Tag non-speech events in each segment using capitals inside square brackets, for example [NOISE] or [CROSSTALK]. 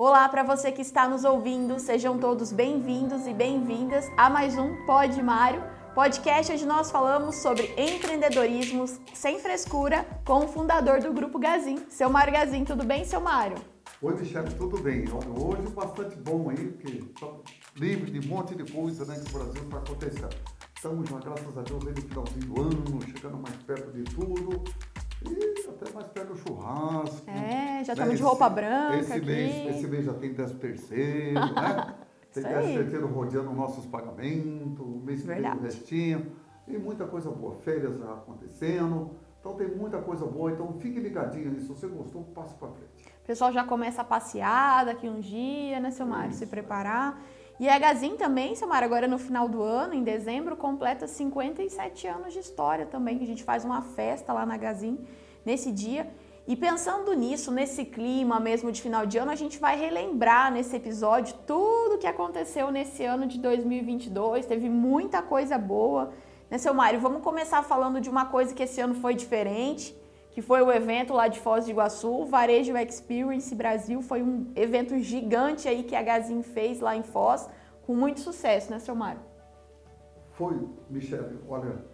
Olá para você que está nos ouvindo, sejam todos bem-vindos e bem-vindas a mais um Pod Mário, podcast onde nós falamos sobre empreendedorismo sem frescura com o fundador do Grupo Gazin, seu Mário Gazin. Tudo bem, seu Mário? Oi, Michele, tudo bem? Hoje bastante bom aí, porque estamos livre de um monte de coisa né, que o Brasil está acontecendo. Estamos graças a Deus, aí no finalzinho do ano, chegando mais perto de tudo. E até mais perto do churrasco. É, já estamos né? de roupa branca esse aqui. Mês, esse mês já tem 10 terceiro, [LAUGHS] né? Tem 10 terceiro rodeando nossos pagamentos, o mês que vem o restinho. E muita coisa boa. Férias já acontecendo. Então tem muita coisa boa. Então fique ligadinho nisso. Se você gostou, passe para frente. O pessoal já começa a passear daqui um dia, né, seu Mário? Se preparar. E a Gazin também, Mário, agora no final do ano, em dezembro, completa 57 anos de história também, a gente faz uma festa lá na Gazin nesse dia. E pensando nisso, nesse clima mesmo de final de ano, a gente vai relembrar nesse episódio tudo que aconteceu nesse ano de 2022. Teve muita coisa boa, né, seu Mário? Vamos começar falando de uma coisa que esse ano foi diferente que foi o evento lá de Foz do Iguaçu, Varejo Experience Brasil, foi um evento gigante aí que a Gazin fez lá em Foz, com muito sucesso, né, seu Mário? Foi, Michele, olha,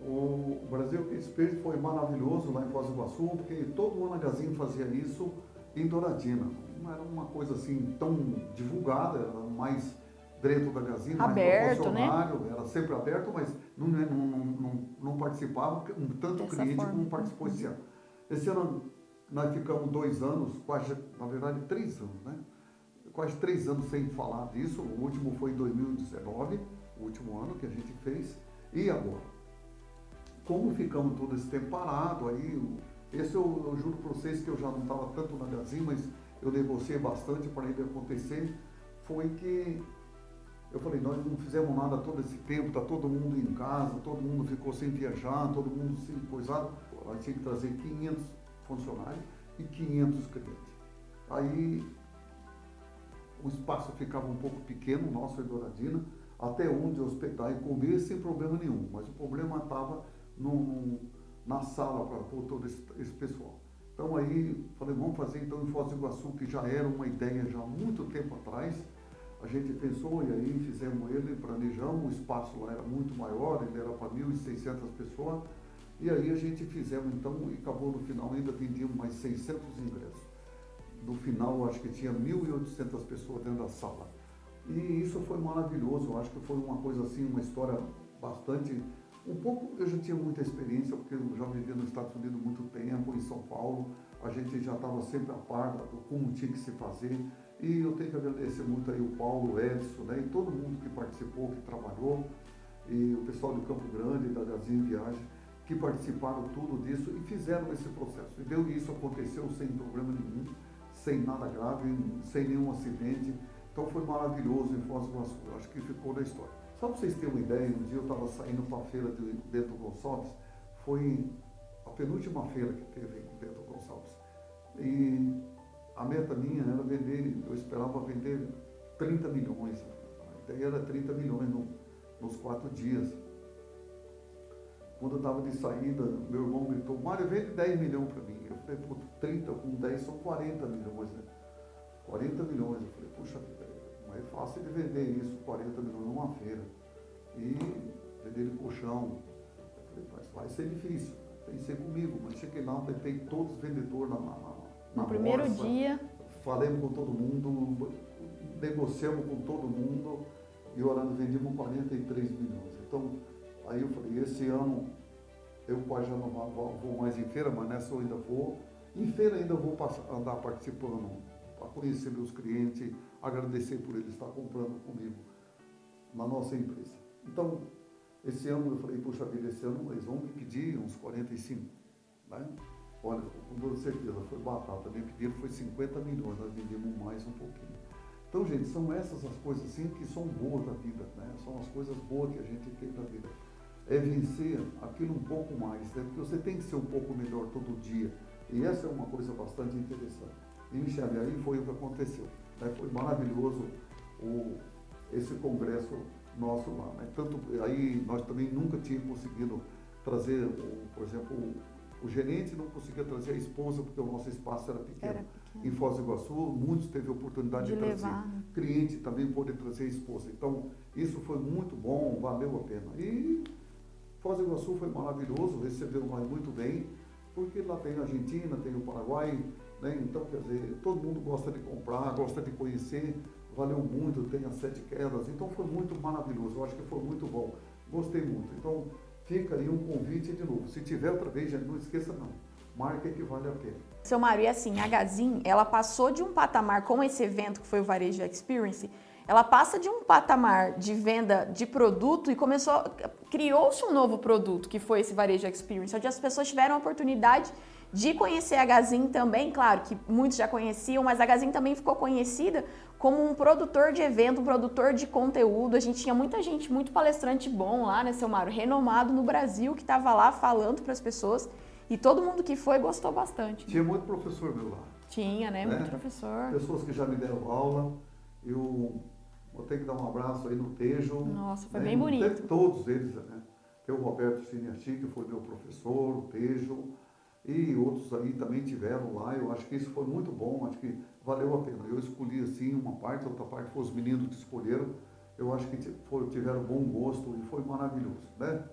o Brasil Experience foi maravilhoso lá em Foz do Iguaçu, porque todo ano a Gazin fazia isso em Douradina. Não era uma coisa assim tão divulgada, era mais dentro da Gazin, aberto, né? era sempre aberto, mas não, não, não, não participava, um tanto Dessa cliente forma. como participou esse ano. Esse ano nós ficamos dois anos, quase, na verdade, três anos, né? Quase três anos sem falar disso. O último foi em 2019, o último ano que a gente fez. E agora? Como ficamos todo esse tempo parado, aí, esse eu, eu juro para vocês que eu já não estava tanto na Gazin, mas eu negociei bastante para ele acontecer, foi que eu falei, nós não fizemos nada todo esse tempo, está todo mundo em casa, todo mundo ficou sem viajar, todo mundo sem coisado. Nós tinha que trazer 500 funcionários e 500 clientes. Aí o espaço ficava um pouco pequeno, nosso em Douradina, até onde hospedar e comer sem problema nenhum. Mas o problema estava na sala para todo esse, esse, pessoal. Então aí falei, vamos fazer então em Foz do Iguaçu, que já era uma ideia já há muito tempo atrás a gente pensou e aí fizemos ele, planejamos, o espaço lá era muito maior, ele era para 1.600 pessoas, e aí a gente fizemos então, e acabou no final, ainda vendíamos mais 600 ingressos. No final, acho que tinha 1.800 pessoas dentro da sala. E isso foi maravilhoso, eu acho que foi uma coisa assim, uma história bastante. Um pouco, eu já tinha muita experiência, porque eu já vivia nos Estados Unidos muito tempo, em São Paulo, a gente já estava sempre a par do como tinha que se fazer. E eu tenho que agradecer muito aí o Paulo, o Edson, né, e todo mundo que participou, que trabalhou, e o pessoal de Campo Grande, da Gazin Viagem, que participaram tudo disso e fizeram esse processo. E deu isso aconteceu sem problema nenhum, sem nada grave, sem nenhum acidente. Então foi maravilhoso em Foz do Iguaçu. Acho que ficou na história. Só para vocês terem uma ideia, um dia eu estava saindo para a feira de Bento Gonçalves, foi a penúltima feira que teve em Bento Gonçalves. E a meta minha era vender, eu esperava vender 30 milhões. A ideia era 30 milhões no, nos quatro dias. Quando eu estava de saída, meu irmão gritou, Mário, vende 10 milhões para mim. Eu falei, pô, 30 com 10 são 40 milhões, né? 40 milhões. Eu falei, puxa vida, não é fácil de vender isso, 40 milhões numa feira. E vender de colchão. Eu falei, mas vai ser difícil. Tem que ser comigo. Mas cheguei lá, tem todos os vendedores na, na, no primeiro dia. Falamos com todo mundo, negociamos com todo mundo e orando vendimos 43 milhões. Então, aí eu falei, esse ano eu quase já não vou, vou mais em feira, mas nessa eu ainda vou. Em feira ainda vou passar, andar participando para conhecer meus clientes, agradecer por eles estar comprando comigo na nossa empresa. Então, esse ano eu falei, puxa vida, esse ano eles vão me pedir uns 45, né? Olha, com toda certeza, foi batata. Me pediram foi 50 milhões, nós vendemos mais um pouquinho. Então, gente, são essas as coisas assim que são boas da vida, né? São as coisas boas que a gente tem da vida. É vencer aquilo um pouco mais, né? Porque você tem que ser um pouco melhor todo dia. E essa é uma coisa bastante interessante. E, Michele, aí foi o que aconteceu. Né? Foi maravilhoso o, esse congresso nosso lá. Né? Tanto, aí nós também nunca tínhamos conseguido trazer, por exemplo, o gerente não conseguia trazer a esposa porque o nosso espaço era pequeno. Era pequeno. em Foz do Iguaçu, muitos teve a oportunidade de, de trazer. Levar. né? Cliente também poder trazer a esposa. Então, isso foi muito bom, valeu a pena. E Foz do Iguaçu foi maravilhoso, recebeu nós muito bem, porque lá tem a Argentina, tem o Paraguai, né? Então, quer dizer, todo mundo gosta de comprar, gosta de conhecer, valeu muito, tem as sete quedas, então foi muito maravilhoso, eu acho que foi muito bom, gostei muito. Então, fica aí um convite de novo. Se tiver outra vez, não esqueça não, marca que vale a pena. Seu Mário, e assim, a Gazin, ela passou de um patamar com esse evento que foi o Varejo Experience, ela passa de um patamar de venda de produto e começou, criou-se um novo produto que foi esse Varejo Experience, onde as pessoas tiveram a oportunidade de conhecer a Gazin também, claro que muitos já conheciam, mas a Gazin também ficou conhecida como um produtor de evento, um produtor de conteúdo. A gente tinha muita gente, muito palestrante bom lá, né, seu Mário, renomado no Brasil, que estava lá falando para as pessoas. E todo mundo que foi gostou bastante. Tinha muito professor meu lá. Tinha, né? né? Muito professor. Pessoas que já me deram aula. Eu vou ter que dar um abraço aí no Tejo. Nossa, foi né? bem bonito. Teve todos eles, né? Tem o Roberto Siniachi, que foi meu professor, o Tejo. E outros aí também tiveram lá. Eu acho que isso foi muito bom. Acho que valeu a pena. Eu escolhi assim uma parte, outra parte foi os meninos que escolheram. Eu acho que tiveram bom gosto e foi maravilhoso, né?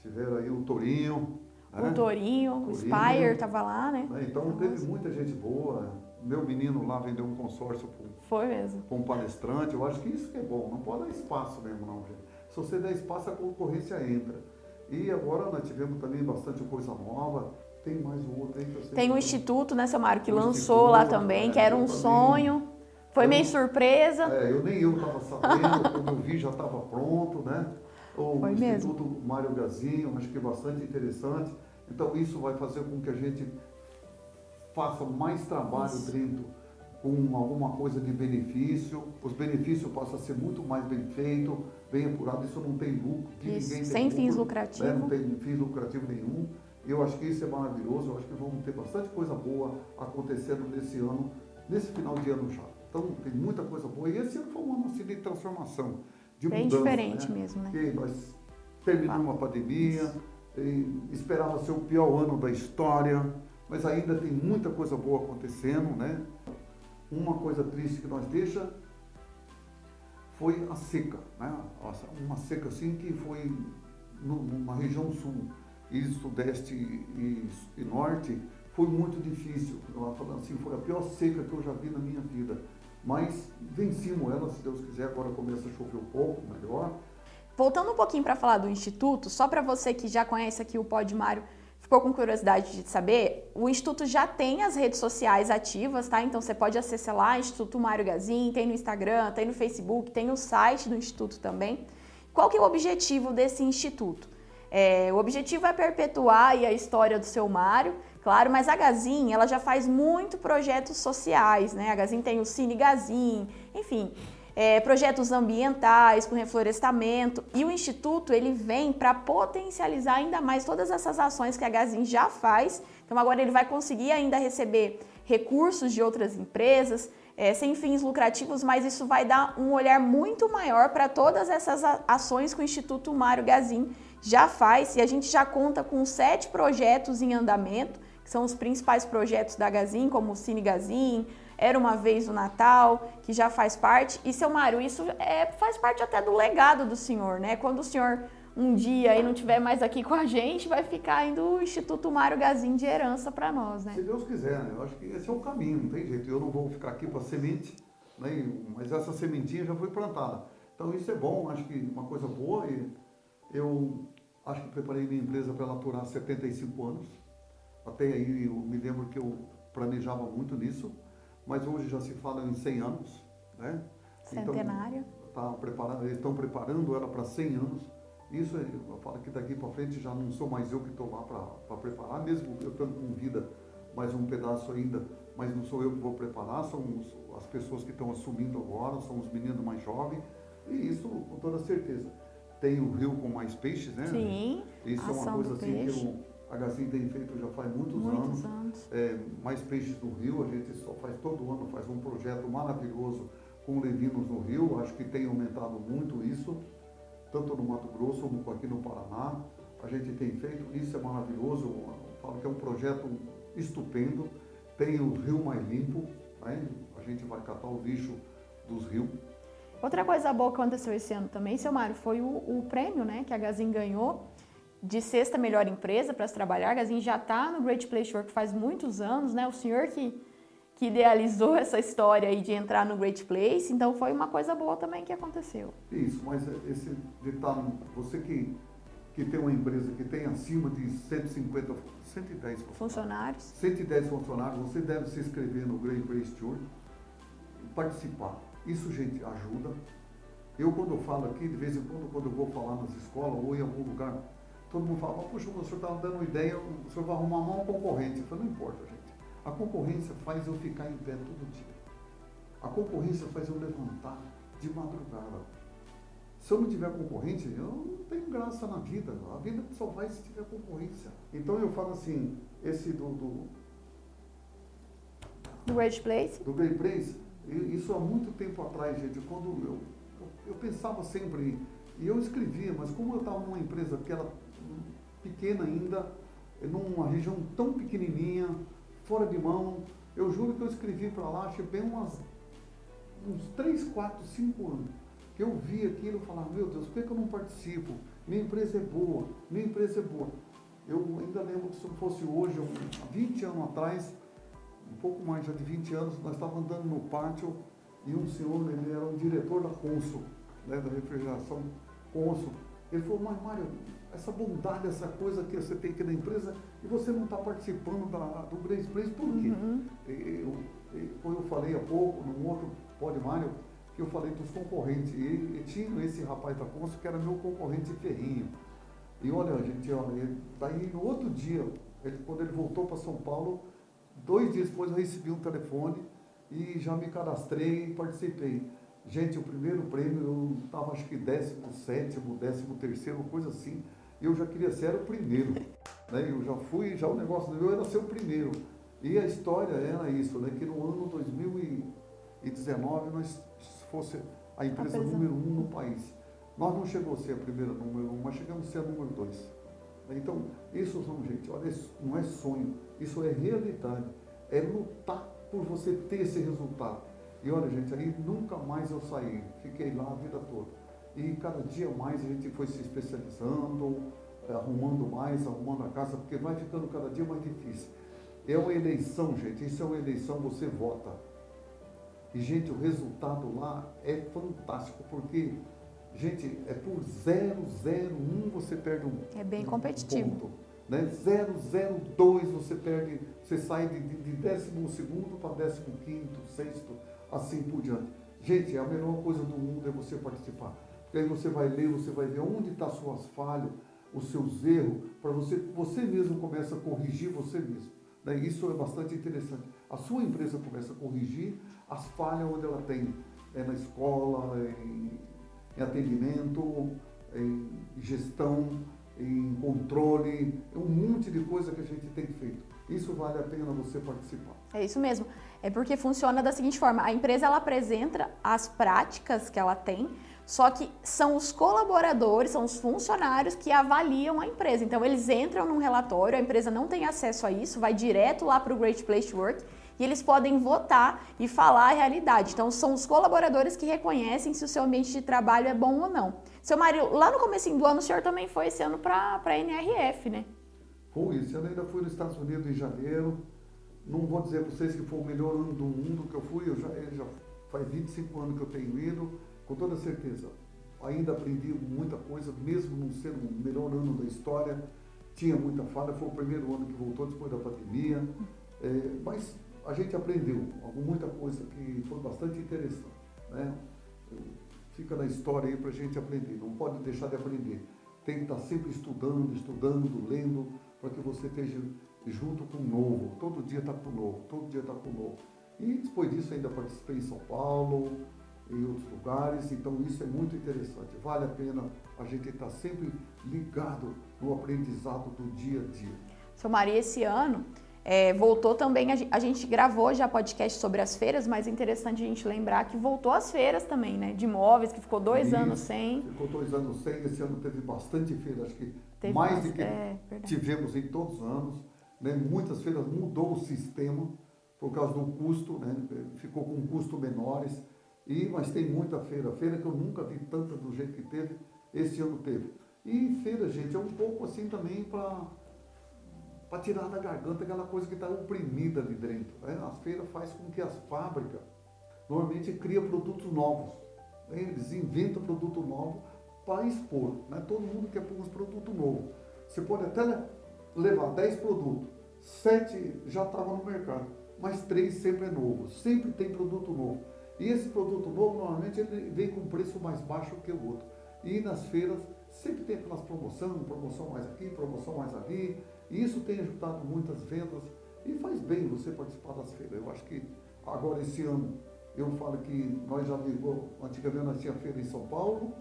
Tiveram aí o Torinho, o né? Torinho, o Spire estava lá, né? Então Nossa. teve muita gente boa. Meu menino lá vendeu um consórcio para um palestrante. Eu acho que isso que é bom. Não pode dar espaço mesmo, não, gente. Se você der espaço, a concorrência entra. E agora nós tivemos também bastante coisa nova. Tem mais um outro aí que eu sei Tem um Instituto, né, seu Mário, que lançou lá também, é, que era um sonho. Foi eu, meio surpresa. É, eu nem eu estava sabendo, [LAUGHS] quando eu vi já estava pronto, né? o Foi Instituto mesmo. Mário Gazinho, acho que é bastante interessante. Então isso vai fazer com que a gente faça mais trabalho isso. dentro com alguma coisa de benefício, os benefícios passam a ser muito mais bem feito, bem apurado, isso não tem lucro, que isso, ninguém sem fins lucrativos. Né? Não tem fins lucrativo nenhum. Eu acho que isso é maravilhoso, eu acho que vamos ter bastante coisa boa acontecendo nesse ano, nesse final de ano já. Então tem muita coisa boa. E esse ano foi um ano assim, de transformação de Bem mudança, diferente né? mesmo, né? Porque nós terminamos a pandemia, esperava ser o pior ano da história, mas ainda tem muita coisa boa acontecendo, né? Uma coisa triste que nós deixa foi a seca, né? Uma seca assim que foi numa região sul e sudeste e, e norte foi muito difícil. Eu falando assim, foi a pior seca que eu já vi na minha vida. Mas vencimos ela, se Deus quiser, agora começa a chover um pouco melhor. Voltando um pouquinho para falar do Instituto, só para você que já conhece aqui o Pod Mário, ficou com curiosidade de saber, o Instituto já tem as redes sociais ativas, tá? Então você pode acessar lá, Instituto Mário Gazin, tem no Instagram, tem no Facebook, tem no site do Instituto também. Qual que é o objetivo desse Instituto? É, o objetivo é perpetuar a história do seu Mário, claro, mas a Gazin, ela já faz muito projetos sociais, né? A Gazin tem o Cine Gazin, enfim, é, projetos ambientais com reflorestamento e o Instituto ele vem para potencializar ainda mais todas essas ações que a Gazin já faz. Então agora ele vai conseguir ainda receber recursos de outras empresas, é, sem fins lucrativos, mas isso vai dar um olhar muito maior para todas essas ações que o Instituto Mário Gazin já faz e a gente já conta com sete projetos em andamento, que são os principais projetos da Gazin, como o Cine Gazin, Era Uma Vez o Natal, que já faz parte. E, seu Mário, isso é, faz parte até do legado do senhor, né? Quando o senhor um dia aí não estiver mais aqui com a gente, vai ficar indo o Instituto Mário Gazin de herança para nós, né? Se Deus quiser, né? Eu acho que esse é o caminho, não tem jeito. Eu não vou ficar aqui para semente, né? mas essa sementinha já foi plantada. Então isso é bom, acho que uma coisa boa e eu acho que preparei minha empresa para ela aturar 75 anos. Até aí eu me lembro que eu planejava muito nisso, mas hoje já se fala em 100 anos, né? Centenário. Então, tá preparando, eles estão preparando ela para 100 anos. Isso eu falo que daqui para frente já não sou mais eu que estou lá para preparar, mesmo eu estando com vida mais um pedaço ainda, mas não sou eu que vou preparar, são os, as pessoas que estão assumindo agora, são os meninos mais jovens, e isso com toda certeza tem o rio com mais peixes, né? Sim. Isso é uma coisa assim peixe. que o Agacim tem feito já faz muitos, muitos anos. anos. É, mais peixes no rio, a gente só faz todo ano, faz um projeto maravilhoso com levinos no rio, acho que tem aumentado muito isso, tanto no Mato Grosso como aqui no Paraná. A gente tem feito, isso é maravilhoso, eu falo que é um projeto estupendo, tem o rio mais limpo, né? a gente vai catar o lixo dos rios. Outra coisa boa que aconteceu esse ano também, seu Mário, foi o, o prêmio né, que a Gazin ganhou de sexta melhor empresa para se trabalhar. A Gazin já está no Great Place Work faz muitos anos, né? O senhor que, que idealizou [LAUGHS] essa história aí de entrar no Great Place, então foi uma coisa boa também que aconteceu. Isso, mas esse detalhe, você que, que tem uma empresa que tem acima de 150, 110 funcionários, 110 funcionários, você deve se inscrever no Great Place Tour e participar. Isso, gente, ajuda. Eu, quando eu falo aqui, de vez em quando, quando eu vou falar nas escolas ou em algum lugar, todo mundo fala, puxa, o senhor está dando uma ideia, o senhor vai arrumar uma concorrente. Eu falo, não importa, gente. A concorrência faz eu ficar em pé todo dia. A concorrência faz eu levantar de madrugada. Se eu não tiver concorrente, eu não tenho graça na vida. A vida só vai se tiver concorrência. Então eu falo assim, esse do. Do, do Great Place? Do Great Place, isso há muito tempo atrás, gente, quando eu, eu, pensava sempre, e eu escrevia, mas como eu estava numa empresa que era pequena ainda, numa região tão pequenininha, fora de mão, eu juro que eu escrevi para lá, achei bem umas, uns 3, 4, 5 anos, que eu vi aquilo e falava, meu Deus, por que, que eu não participo? Minha empresa é boa, minha empresa é boa. Eu ainda lembro que se fosse hoje, há 20 anos atrás, um pouco mais já de 20 anos, nós estávamos andando no pátio e um senhor, ele era o diretor da Consul, né, da refrigeração Consul. Ele falou, mas Mário, essa bondade, essa coisa que você tem aqui na empresa e você não está participando da, do Grace Place, por quê? Uhum. Eu, eu, eu falei há pouco, num outro Pode Mário, que eu falei dos concorrentes. E, e tinha esse rapaz da Consul que era meu concorrente ferrinho. E olha, gente, olha, daí no outro dia, ele, quando ele voltou para São Paulo, Dois dias depois eu recebi um telefone e já me cadastrei e participei. Gente, o primeiro prêmio eu estava acho que 17, 13 terceiro, coisa assim. E eu já queria ser o primeiro. Né? Eu já fui, já o negócio do meu era ser o primeiro. E a história era isso, né? que no ano 2019 nós fosse a empresa número um no país. Nós não chegamos a ser a primeira número um, mas chegamos a ser a número dois. Então, isso são, gente, olha, isso não é sonho, isso é realidade. É lutar por você ter esse resultado. E olha, gente, aí nunca mais eu saí, fiquei lá a vida toda. E cada dia mais a gente foi se especializando, eh, arrumando mais, arrumando a casa, porque vai ficando cada dia mais difícil. É uma eleição, gente, isso é uma eleição, você vota. E, gente, o resultado lá é fantástico, porque Gente, é por 0,01 você perde um. É bem competitivo. ponto, né? 0,02 você perde, você sai de, de, de décimo segundo para décimo quinto, sexto, assim por diante. Gente, a melhor coisa do mundo é você participar. Porque aí você vai ler, você vai ver onde estão tá suas falhas, os seus erros, para você, você mesmo começa a corrigir você mesmo. Né? Isso é bastante interessante. A sua empresa começa a corrigir as falhas onde ela tem, é na escola, em, em atendimento, em gestão, em controle, um monte de coisa que a gente tem feito. Isso vale a pena você participar. É isso mesmo. É porque funciona da seguinte forma: a empresa ela apresenta as práticas que ela tem, só que são os colaboradores, são os funcionários que avaliam a empresa. Então eles entram num relatório, a empresa não tem acesso a isso, vai direto lá para o Great Place to Work e eles podem votar e falar a realidade. Então, são os colaboradores que reconhecem se o seu ambiente de trabalho é bom ou não. Seu Mário, lá no começo do ano, o senhor também foi esse ano para a NRF, né? Foi, esse ano ainda fui nos Estados Unidos em janeiro. Não vou dizer para vocês que foi o melhor ano do mundo que eu fui, eu já, já faz 25 anos que eu tenho ido, com toda certeza. Ainda aprendi muita coisa, mesmo não sendo o melhor ano da história, tinha muita falha, foi o primeiro ano que voltou depois da pandemia, é, mas a gente aprendeu muita coisa que foi bastante interessante. Né? Fica na história aí para a gente aprender, não pode deixar de aprender. Tem que estar sempre estudando, estudando, lendo, para que você esteja junto com o novo. Todo dia está com o novo, todo dia está com o novo. E depois disso ainda participei em São Paulo, em outros lugares, então isso é muito interessante. Vale a pena a gente estar sempre ligado no aprendizado do dia a dia. Seu Maria, esse ano é, voltou também, a gente gravou já podcast sobre as feiras, mas é interessante a gente lembrar que voltou as feiras também, né? De imóveis, que ficou dois Isso, anos sem. Ficou dois anos sem, esse ano teve bastante feira, acho que teve mais, mais do que é, tivemos em todos os anos. Né? Muitas feiras mudou o sistema, por causa do custo, né? ficou com custo menores. E, mas tem muita feira, feira que eu nunca vi tanta do jeito que teve, esse ano teve. E feira, gente, é um pouco assim também para para tirar da garganta aquela coisa que está oprimida ali dentro. A feira faz com que as fábricas normalmente criam produtos novos. Né? Eles inventam produto novo para expor. Né? Todo mundo quer pôr uns produtos novos. Você pode até levar 10 produtos, 7 já estavam no mercado, mas 3 sempre é novo. Sempre tem produto novo. E esse produto novo, normalmente, ele vem com preço mais baixo que o outro. E nas feiras, sempre tem aquelas promoções, promoção mais aqui, promoção mais ali. E isso tem ajudado muitas vendas e faz bem você participar das feiras. Eu acho que agora esse ano, eu falo que nós já vivemos, antigamente nós tínhamos feira em São Paulo,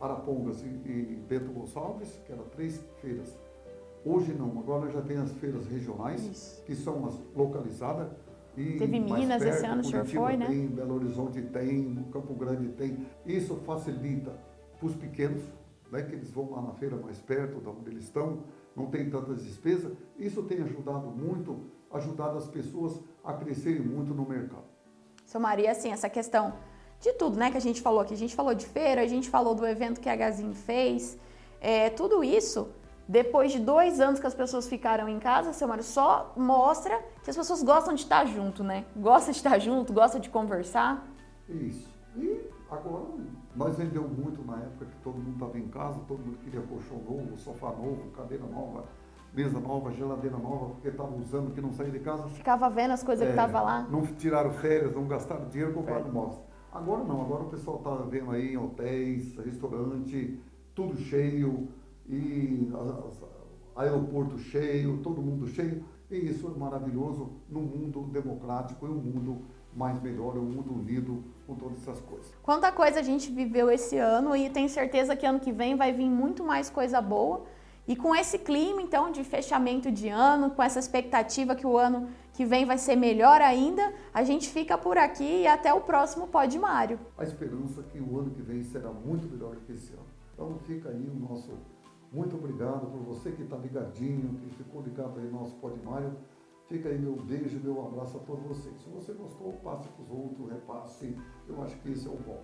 Arapongas e, e Bento Gonçalves, que eram três feiras. Hoje não, agora nós já tem as feiras regionais, Isso. que são as localizadas. E Teve Minas perto, esse ano, o senhor foi, né? Tem, Belo Horizonte tem, Campo Grande tem. Isso facilita para os pequenos, né, que eles vão lá na feira mais perto de onde eles estão, não tem tantas despesas. Isso tem ajudado muito, ajudado as pessoas a crescerem muito no mercado. Seu Maria, assim, essa questão de tudo, né, que a gente falou aqui. A gente falou de feira, a gente falou do evento que a Gazin fez. É, tudo isso, depois de dois anos que as pessoas ficaram em casa, seu Mário, só mostra que as pessoas gostam de estar junto, né? Gostam de estar junto, gostam de conversar. Isso. E agora, nós vendeu muito na época que todo mundo estava em casa, todo mundo queria colchão novo, sofá novo, cadeira nova, mesa nova, geladeira nova, porque estava usando que não saía de casa. Ficava vendo as coisas é, que estavam lá. Não tiraram férias, não gastaram dinheiro, compraram mostra. Agora não, agora o pessoal está vendo aí em hotéis, restaurante, tudo cheio, e aeroporto cheio, todo mundo cheio. E isso é maravilhoso num mundo democrático e um mundo mais melhor, um mundo unido com todas essas coisas. Quanta coisa a gente viveu esse ano e tenho certeza que ano que vem vai vir muito mais coisa boa. E com esse clima, então, de fechamento de ano, com essa expectativa que o ano que vem vai ser melhor ainda, a gente fica por aqui e até o próximo Pod Mário. A esperança é que o ano que vem será muito melhor que esse ano. Então fica aí o nosso muito obrigado por você que está ligadinho, que ficou ligado aí no nosso Pod Mário. Fica aí meu beijo, meu abraço a todos vocês. Se você gostou, passe para os outros, repasse. Eu acho que esse é o bom.